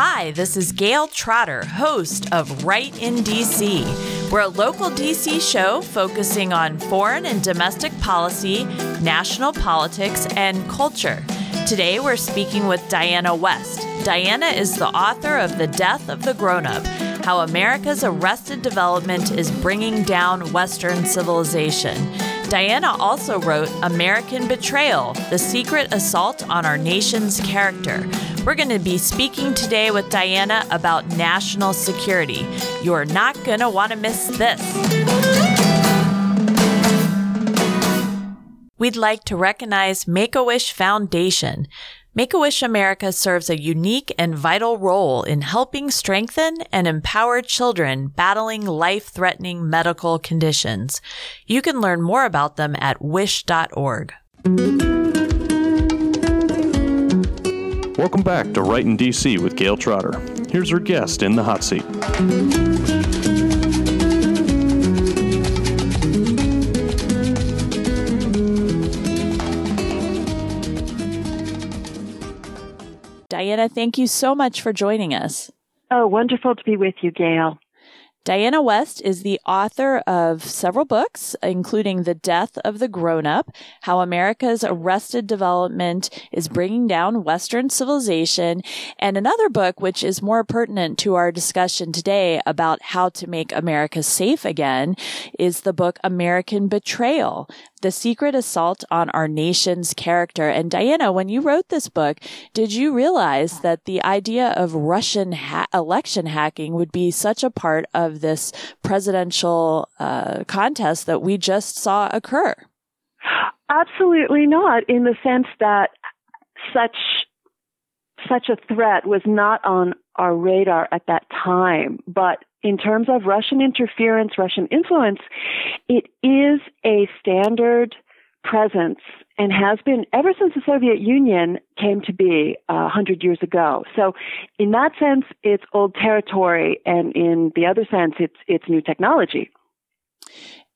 Hi, this is Gayle Trotter, host of Right in DC. We're a local DC show focusing on foreign and domestic policy, national politics, and culture. Today we're speaking with Diana West. Diana is the author of The Death of the Grown Up How America's Arrested Development is Bringing Down Western Civilization. Diana also wrote American Betrayal The Secret Assault on Our Nation's Character. We're going to be speaking today with Diana about national security. You're not going to want to miss this. We'd like to recognize Make a Wish Foundation. Make a Wish America serves a unique and vital role in helping strengthen and empower children battling life threatening medical conditions. You can learn more about them at wish.org. Welcome back to Right in DC with Gayle Trotter. Here's our guest in the hot seat. Diana, thank you so much for joining us. Oh, wonderful to be with you, Gayle. Diana West is the author of several books, including The Death of the Grown Up, How America's Arrested Development is Bringing Down Western Civilization, and another book which is more pertinent to our discussion today about how to make America safe again is the book American Betrayal, the Secret Assault on Our Nation's Character. And Diana, when you wrote this book, did you realize that the idea of Russian ha- election hacking would be such a part of this presidential uh, contest that we just saw occur? Absolutely not, in the sense that such such a threat was not on our radar at that time. But in terms of Russian interference, Russian influence, it is a standard presence and has been ever since the Soviet Union came to be uh, a uh, hundred years ago. So, in that sense, it's old territory, and in the other sense, it's it's new technology.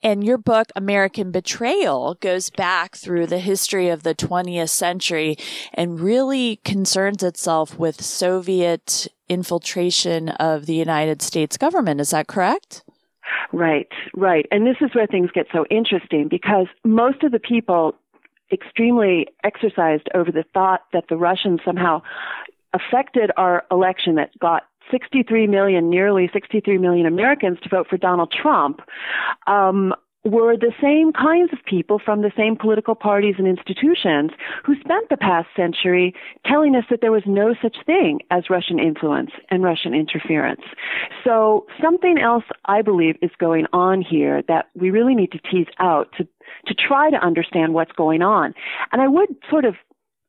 And your book, American Betrayal, goes back through the history of the 20th century and really concerns itself with Soviet infiltration of the United States government. Is that correct? Right, right. And this is where things get so interesting because most of the people extremely exercised over the thought that the Russians somehow affected our election that got 63 million, nearly 63 million Americans to vote for Donald Trump, um, were the same kinds of people from the same political parties and institutions who spent the past century telling us that there was no such thing as Russian influence and Russian interference. So something else I believe is going on here that we really need to tease out to to try to understand what's going on. And I would sort of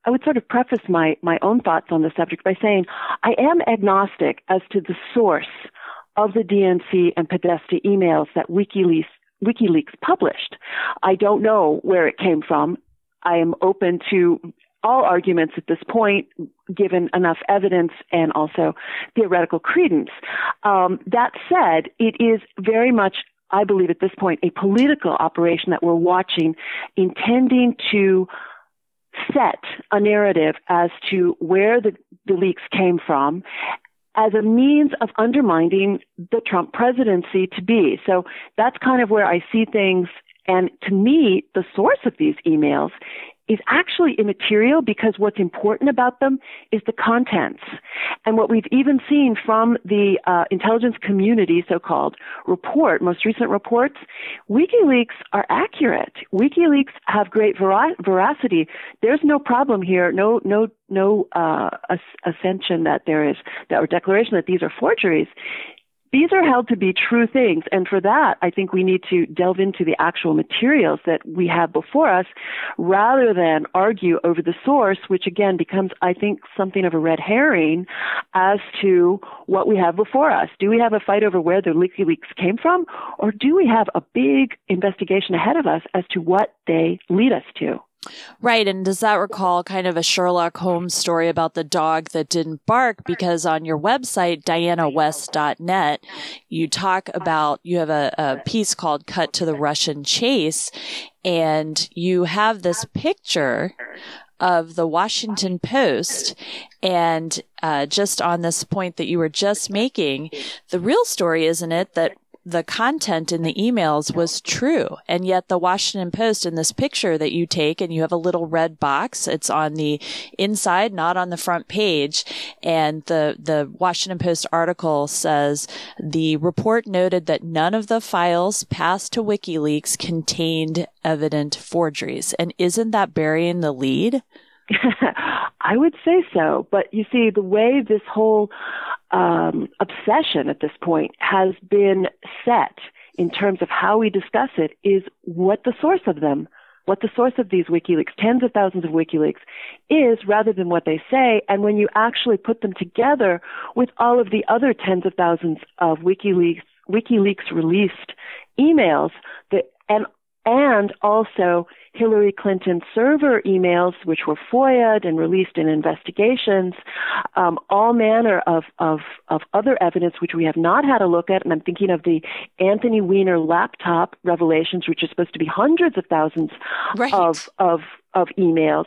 I would sort of preface my, my own thoughts on the subject by saying I am agnostic as to the source of the DNC and Podesta emails that WikiLeaks, WikiLeaks published. I don't know where it came from. I am open to all arguments at this point, given enough evidence and also theoretical credence. Um, that said, it is very much I believe at this point, a political operation that we're watching intending to set a narrative as to where the, the leaks came from as a means of undermining the Trump presidency to be. So that's kind of where I see things. And to me, the source of these emails is actually immaterial because what's important about them is the contents. And what we've even seen from the uh, intelligence community, so-called report, most recent reports, WikiLeaks are accurate. WikiLeaks have great ver- veracity. There's no problem here. No, no, no uh, ascension that there is, that, or declaration that these are forgeries these are held to be true things. And for that, I think we need to delve into the actual materials that we have before us rather than argue over the source, which again becomes, I think, something of a red herring as to what we have before us. Do we have a fight over where the WikiLeaks came from? Or do we have a big investigation ahead of us as to what they lead us to? Right. And does that recall kind of a Sherlock Holmes story about the dog that didn't bark? Because on your website, dianawest.net, you talk about, you have a, a piece called Cut to the Russian Chase, and you have this picture of the Washington Post. And uh, just on this point that you were just making, the real story, isn't it, that the content in the emails was true. And yet the Washington Post in this picture that you take and you have a little red box, it's on the inside, not on the front page. And the, the Washington Post article says the report noted that none of the files passed to WikiLeaks contained evident forgeries. And isn't that burying the lead? I would say so. But you see, the way this whole um, obsession at this point has been set in terms of how we discuss it is what the source of them, what the source of these WikiLeaks, tens of thousands of WikiLeaks, is rather than what they say. And when you actually put them together with all of the other tens of thousands of WikiLeaks, WikiLeaks released emails, that, and and also Hillary Clinton server emails, which were FOIA'd and released in investigations, um, all manner of, of, of other evidence which we have not had a look at. And I'm thinking of the Anthony Weiner laptop revelations, which are supposed to be hundreds of thousands right. of, of, of emails.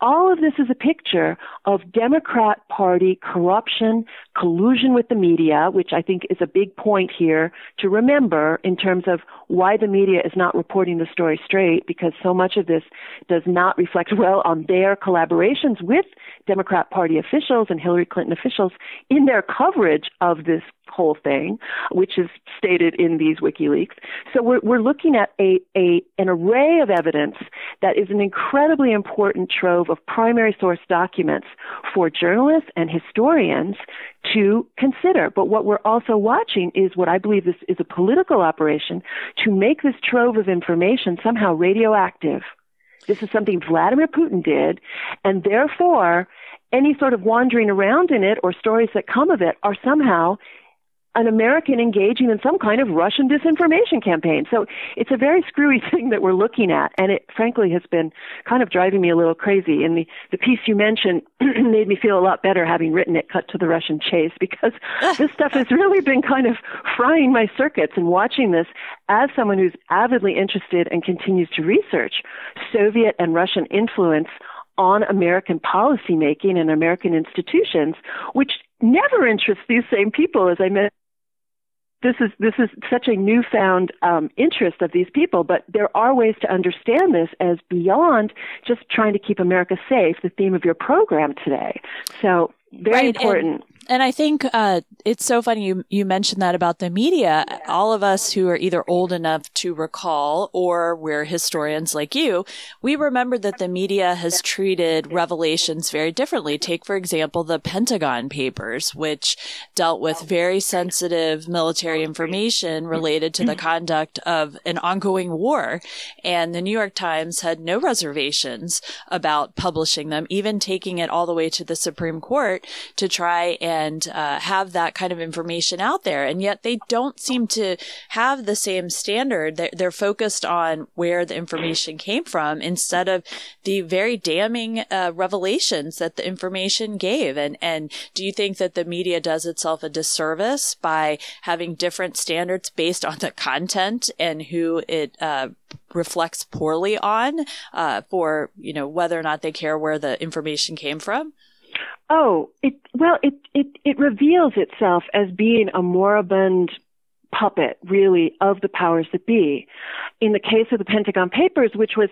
All of this is a picture of Democrat Party corruption, collusion with the media, which I think is a big point here to remember in terms of why the media is not reporting the story straight, because so much of this does not reflect well on their collaborations with Democrat Party officials and Hillary Clinton officials in their coverage of this whole thing, which is stated in these WikiLeaks. So we're, we're looking at a, a, an array of evidence that is an incredibly important trove of primary source documents for journalists and historians to consider. But what we're also watching is what I believe this is a political operation to make this trove of information somehow radioactive. This is something Vladimir Putin did, and therefore any sort of wandering around in it or stories that come of it are somehow an American engaging in some kind of Russian disinformation campaign. So it's a very screwy thing that we're looking at, and it frankly has been kind of driving me a little crazy. And the, the piece you mentioned made me feel a lot better having written it, Cut to the Russian Chase, because this stuff has really been kind of frying my circuits and watching this as someone who's avidly interested and continues to research Soviet and Russian influence on American policymaking and American institutions, which never interests these same people, as I mentioned this is this is such a newfound um, interest of these people, but there are ways to understand this as beyond just trying to keep America safe. The theme of your program today, so very right, important. And, I think uh, it's so funny you you mentioned that about the media. All of us who are either old enough to recall or we're historians like you, we remember that the media has treated revelations very differently. Take for example the Pentagon Papers, which dealt with very sensitive military information related to the conduct of an ongoing war, and the New York Times had no reservations about publishing them, even taking it all the way to the Supreme Court to try and and uh, have that kind of information out there. And yet they don't seem to have the same standard. They're, they're focused on where the information came from instead of the very damning uh, revelations that the information gave. And, and do you think that the media does itself a disservice by having different standards based on the content and who it uh, reflects poorly on uh, for you know whether or not they care where the information came from? Oh, it well, it it it reveals itself as being a moribund puppet, really, of the powers that be. In the case of the Pentagon Papers, which was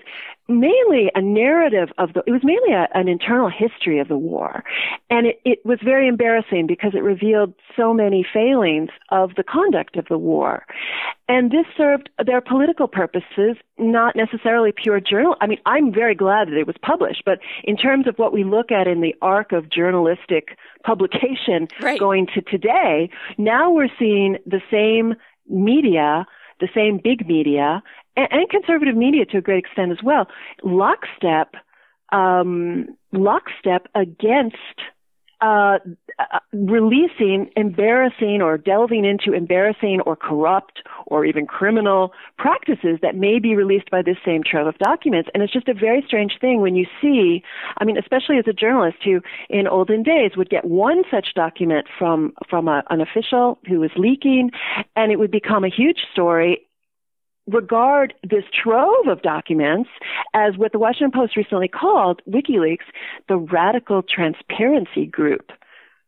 mainly a narrative of the, it was mainly a, an internal history of the war. And it, it was very embarrassing because it revealed so many failings of the conduct of the war. And this served their political purposes, not necessarily pure journal. I mean, I'm very glad that it was published, but in terms of what we look at in the arc of journalistic publication right. going to today, now we're seeing the same media, the same big media, and, and conservative media to a great extent as well, lockstep, um, lockstep against uh, uh, releasing embarrassing or delving into embarrassing or corrupt or even criminal practices that may be released by this same trove of documents. And it's just a very strange thing when you see, I mean, especially as a journalist who in olden days would get one such document from, from a, an official who was leaking and it would become a huge story regard this trove of documents as what the Washington Post recently called WikiLeaks, the radical transparency group.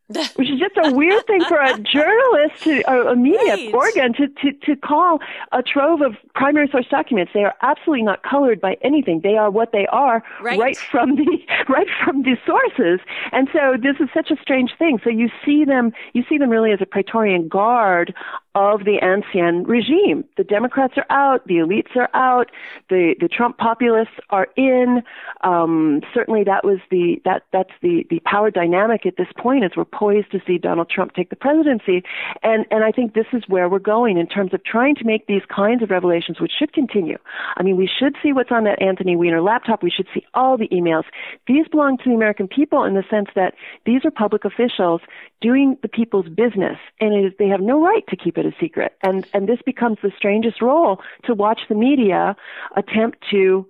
which is just a weird thing for a journalist to a media right. organ to, to to call a trove of primary source documents. They are absolutely not colored by anything. They are what they are right, right from the right from the sources. And so this is such a strange thing. So you see them you see them really as a Praetorian guard of the ancien regime. The Democrats are out, the elites are out, the, the Trump populists are in. Um, certainly that was the, that, that's the, the power dynamic at this point as we're poised to see Donald Trump take the presidency. And, and I think this is where we're going in terms of trying to make these kinds of revelations, which should continue. I mean, we should see what's on that Anthony Weiner laptop. We should see all the emails. These belong to the American people in the sense that these are public officials doing the people's business, and they have no right to keep it a secret. And and this becomes the strangest role to watch the media attempt to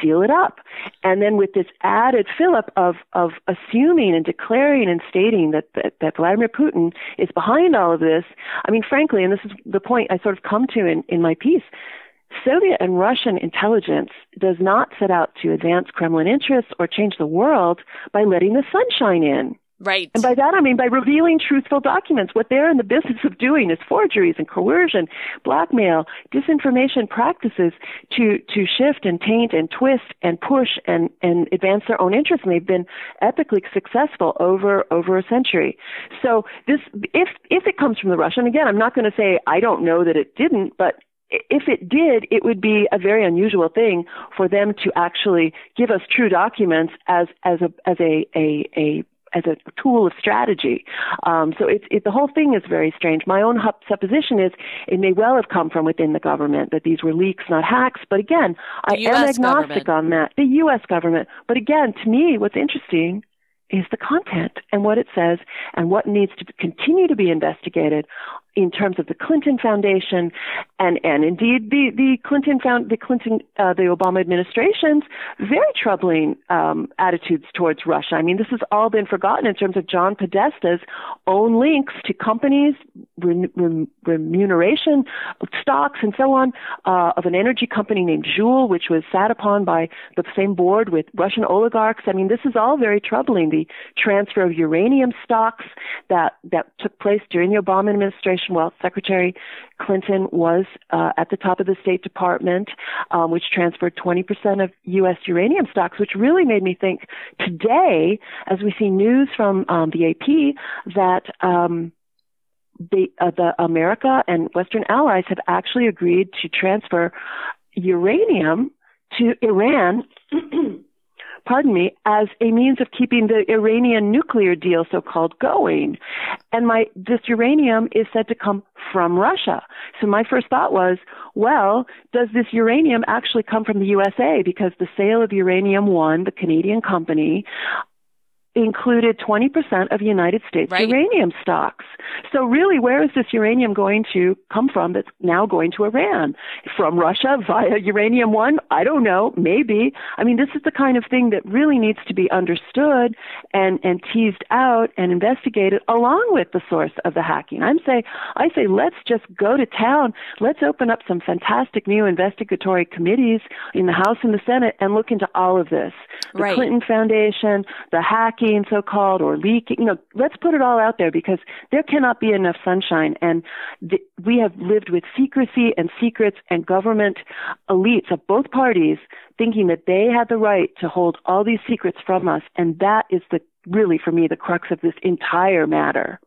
seal it up. And then with this added fillip of, of assuming and declaring and stating that, that, that Vladimir Putin is behind all of this, I mean, frankly, and this is the point I sort of come to in, in my piece, Soviet and Russian intelligence does not set out to advance Kremlin interests or change the world by letting the sunshine in. Right. And by that I mean by revealing truthful documents. What they're in the business of doing is forgeries and coercion, blackmail, disinformation practices to to shift and taint and twist and push and and advance their own interests. And they've been epically successful over over a century. So this if if it comes from the Russian again, I'm not going to say I don't know that it didn't, but if it did, it would be a very unusual thing for them to actually give us true documents as as a as a a, a as a tool of strategy. Um, so it's it, the whole thing is very strange. My own supposition is it may well have come from within the government that these were leaks, not hacks. But again, I am agnostic government. on that. The U.S. government. But again, to me, what's interesting is the content and what it says and what needs to continue to be investigated in terms of the Clinton Foundation and and indeed the the Clinton found the Clinton uh, the Obama administration's very troubling um, attitudes towards Russia. I mean, this has all been forgotten in terms of John Podesta's own links to companies, remuneration stocks, and so on uh, of an energy company named Joule, which was sat upon by the same board with Russian oligarchs. I mean, this is all very troubling. The transfer of uranium stocks that that took place during the Obama administration administration while Secretary Clinton was uh, at the top of the State Department, um, which transferred 20% of U.S. uranium stocks, which really made me think today, as we see news from um, the AP, that um, the, uh, the America and Western allies have actually agreed to transfer uranium to Iran pardon me, as a means of keeping the Iranian nuclear deal, so-called, going. And my, this uranium is said to come from Russia. So my first thought was, well, does this uranium actually come from the USA? Because the sale of Uranium One, the Canadian company, included 20% of United States right. uranium stocks. So really, where is this uranium going to come from that's now going to Iran? From Russia via Uranium One? I don't know. Maybe. I mean, this is the kind of thing that really needs to be understood and, and teased out and investigated along with the source of the hacking. I'm saying, I say, let's just go to town. Let's open up some fantastic new investigatory committees in the House and the Senate and look into all of this. The right. Clinton Foundation, the hacking, hacking, so called, or leaking. You know, let's put it all out there because there cannot be enough sunshine. And th- we have lived with secrecy and secrets and government elites of both parties thinking that they had the right to hold all these secrets from us. And that is the really, for me, the crux of this entire matter.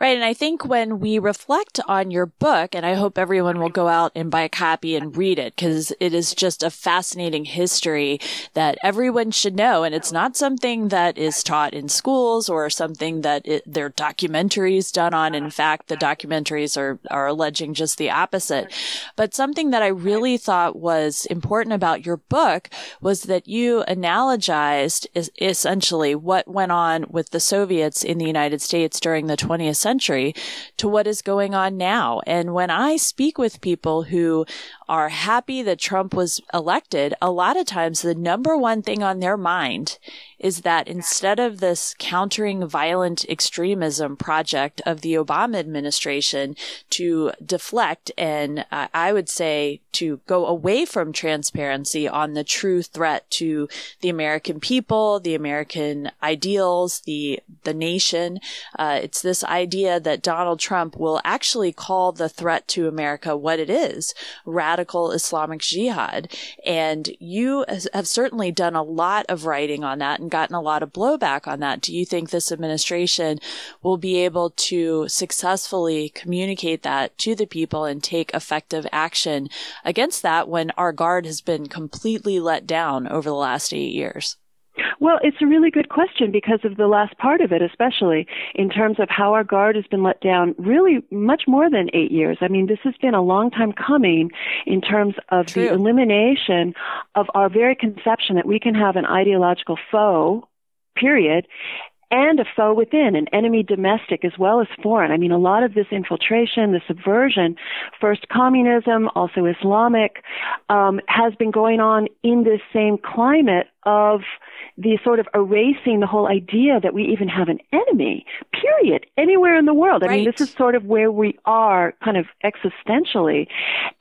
Right. And I think when we reflect on your book, and I hope everyone will go out and buy a copy and read it because it is just a fascinating history that everyone should know. And it's not something that is taught in schools or something that it, there are documentaries done on. In fact, the documentaries are, are alleging just the opposite. But something that I really thought was important about your book was that you analogized essentially what went on with the Soviets in the United States during the 20th century to what is going on now. And when I speak with people who are happy that Trump was elected, a lot of times the number one thing on their mind is that instead of this countering violent extremism project of the Obama administration to deflect and uh, I would say to go away from transparency on the true threat to the American people, the American ideals, the the nation. Uh, it's this idea that Donald Trump will actually call the threat to America what it is: radical Islamic jihad. And you have certainly done a lot of writing on that and gotten a lot of blowback on that. Do you think this administration will be able to successfully communicate that to the people and take effective action against that when our guard has been completely let down over the last eight years? Well, it's a really good question because of the last part of it, especially in terms of how our guard has been let down really much more than eight years. I mean, this has been a long time coming in terms of True. the elimination of our very conception that we can have an ideological foe period and a foe within, an enemy domestic as well as foreign. I mean, a lot of this infiltration, the subversion, first communism, also Islamic, um, has been going on in this same climate of the sort of erasing the whole idea that we even have an enemy, period, anywhere in the world. I right. mean, this is sort of where we are kind of existentially.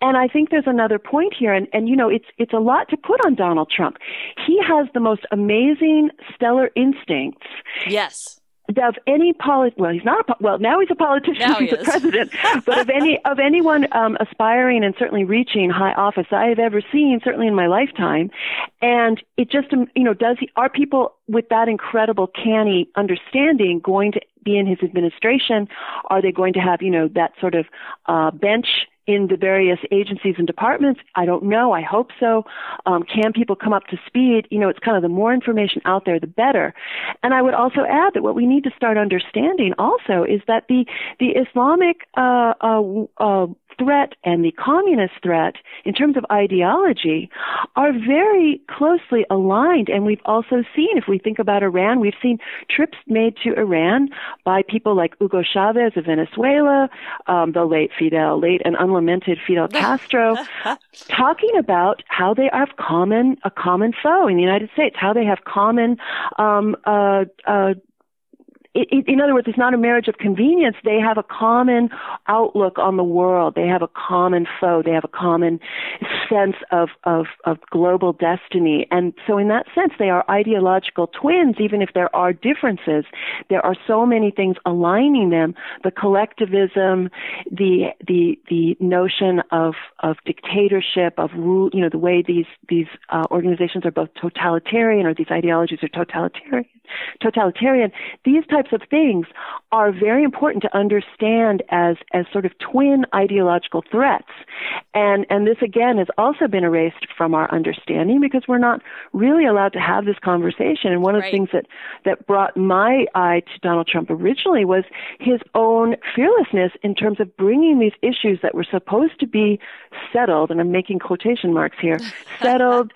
And I think there's another point here, and, and you know, it's, it's a lot to put on Donald Trump. He has the most amazing stellar instincts. Yes of any polit well he's not a well now he's a politician now he's he a president. But of any of anyone um aspiring and certainly reaching high office i have ever seen certainly in my lifetime. And it just um, you know does he are people with that incredible canny understanding going to be in his administration? Are they going to have you know that sort of uh bench in the various agencies and departments? I don't know. I hope so. Um, can people come up to speed? You know, it's kind of the more information out there, the better. And I would also add that what we need to start understanding also is that the the Islamic uh, uh, uh, threat and the communist threat in terms of ideology are very closely aligned. And we've also seen, if we think about Iran, we've seen trips made to Iran by people like Hugo Chavez of Venezuela, um, the late Fidel, late and unlamented Fidel Castro, talking about how they have common a common foe in the United States, how they have common um, uh, uh, it, in other words, it's not a marriage of convenience. They have a common outlook on the world. They have a common foe. They have a common sense of, of, of global destiny. And so in that sense, they are ideological twins, even if there are differences. There are so many things aligning them. The collectivism, the, the, the notion of, of dictatorship, of rule, you know, the way these, these uh, organizations are both totalitarian or these ideologies are totalitarian totalitarian. These types of things are very important to understand as, as sort of twin ideological threats. And, and this again has also been erased from our understanding because we're not really allowed to have this conversation. And one of right. the things that, that brought my eye to Donald Trump originally was his own fearlessness in terms of bringing these issues that were supposed to be settled, and I'm making quotation marks here, settled,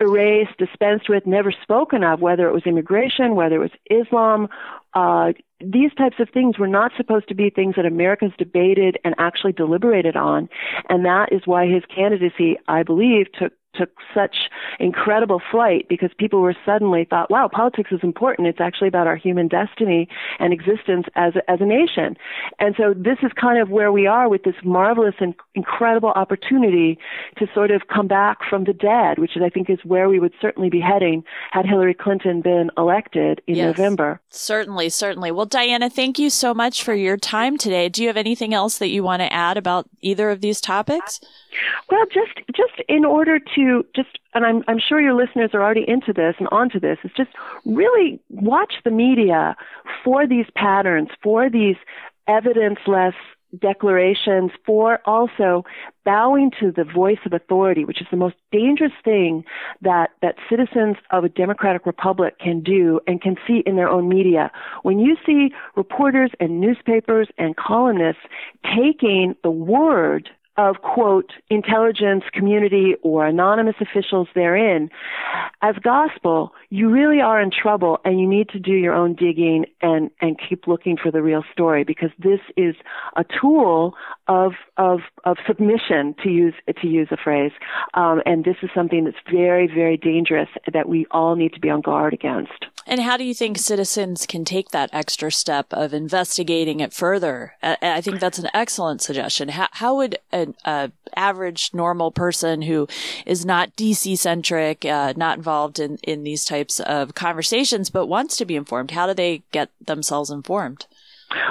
erased, dispensed with, never spoken of, whether it was immigration, whether it was Islam, uh, these types of things were not supposed to be things that Americans debated and actually deliberated on. And that is why his candidacy, I believe, took took such incredible flight because people were suddenly thought, wow, politics is important. It's actually about our human destiny and existence as a, as a nation. And so this is kind of where we are with this marvelous and incredible opportunity to sort of come back from the dead, which I think is where we would certainly be heading had Hillary Clinton been elected in yes, November. Certainly, certainly. Well, Diana, thank you so much for your time today. Do you have anything else that you want to add about either of these topics? Well, just just in order to just, and I'm I'm sure your listeners are already into this and onto this. Is just really watch the media for these patterns, for these evidenceless declarations, for also bowing to the voice of authority, which is the most dangerous thing that, that citizens of a democratic republic can do and can see in their own media. When you see reporters and newspapers and columnists taking the word of quote intelligence community or anonymous officials therein. As gospel you really are in trouble and you need to do your own digging and and keep looking for the real story because this is a tool of of of submission to use to use a phrase. Um, and this is something that's very very dangerous that we all need to be on guard against And how do you think citizens can take that extra step of investigating it further? I think that's an excellent suggestion. How, how would an average normal person who is not DC centric, uh, not involved in, in these types of conversations, but wants to be informed, how do they get themselves informed?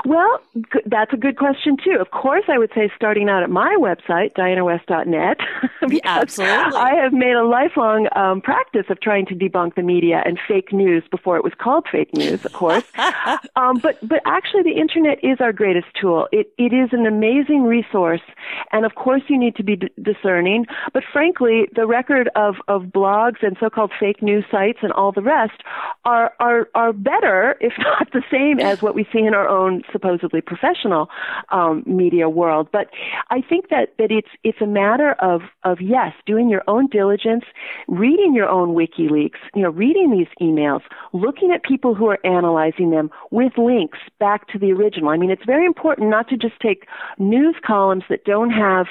Well, that's a good question too. Of course, I would say starting out at my website, dianawest.net, Absolutely. I have made a lifelong um, practice of trying to debunk the media and fake news before it was called fake news, of course. um, but but actually, the internet is our greatest tool. It it is an amazing resource, and of course, you need to be d- discerning. But frankly, the record of of blogs and so-called fake news sites and all the rest are are are better, if not the same, as what we see in our own own supposedly professional um, media world. But I think that that it's it's a matter of of yes, doing your own diligence, reading your own WikiLeaks, you know, reading these emails, looking at people who are analyzing them with links back to the original. I mean, it's very important not to just take news columns that don't have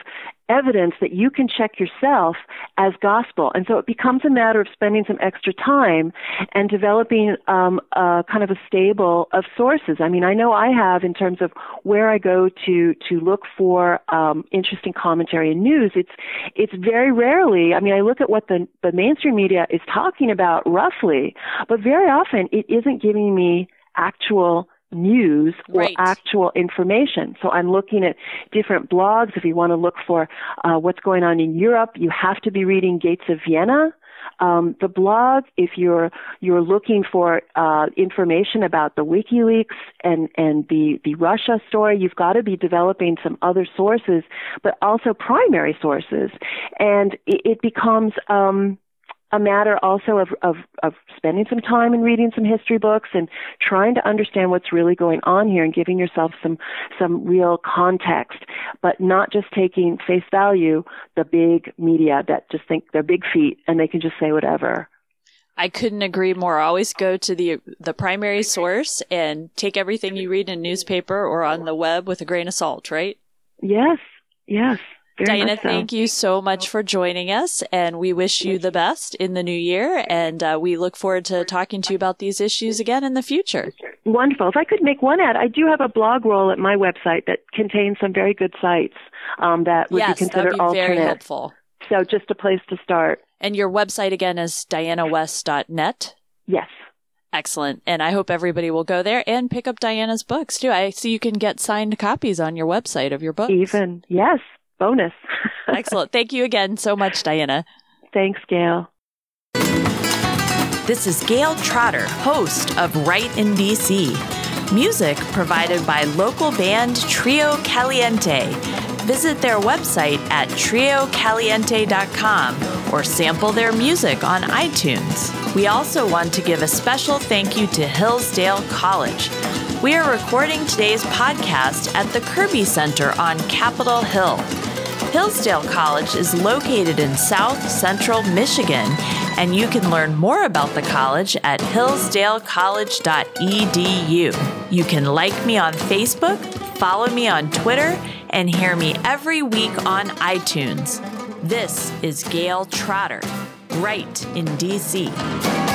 evidence that you can check yourself as gospel. And so it becomes a matter of spending some extra time and developing um, a kind of a stable of sources. I mean, I know I have in terms of where I go to to look for um, interesting commentary and news. It's it's very rarely. I mean, I look at what the the mainstream media is talking about roughly, but very often it isn't giving me actual news or right. actual information. So I'm looking at different blogs. If you want to look for uh, what's going on in Europe, you have to be reading Gates of Vienna. Um, the blog, if you're you're looking for uh, information about the WikiLeaks and and the the Russia story, you've got to be developing some other sources, but also primary sources, and it, it becomes um, a matter also of, of, of spending some time and reading some history books and trying to understand what's really going on here and giving yourself some some real context, but not just taking face value the big media that just think they're big feet and they can just say whatever. I couldn't agree more. Always go to the the primary source and take everything you read in a newspaper or on the web with a grain of salt, right? Yes. Yes. Very Diana, so. thank you so much for joining us, and we wish you the best in the new year. And uh, we look forward to talking to you about these issues again in the future. Wonderful. If I could make one ad, I do have a blog roll at my website that contains some very good sites um, that would yes, be considered be alternate. Very helpful. So just a place to start. And your website again is dianawest.net. Yes. Excellent. And I hope everybody will go there and pick up Diana's books too. I see you can get signed copies on your website of your books. Even, yes bonus. Excellent. Thank you again so much, Diana. Thanks, Gayle. This is Gayle Trotter, host of Right in DC. Music provided by local band Trio Caliente. Visit their website at triocaliente.com or sample their music on iTunes. We also want to give a special thank you to Hillsdale College. We are recording today's podcast at the Kirby Center on Capitol Hill. Hillsdale College is located in south central Michigan, and you can learn more about the college at hillsdalecollege.edu. You can like me on Facebook, follow me on Twitter, and hear me every week on iTunes. This is Gayle Trotter, right in DC.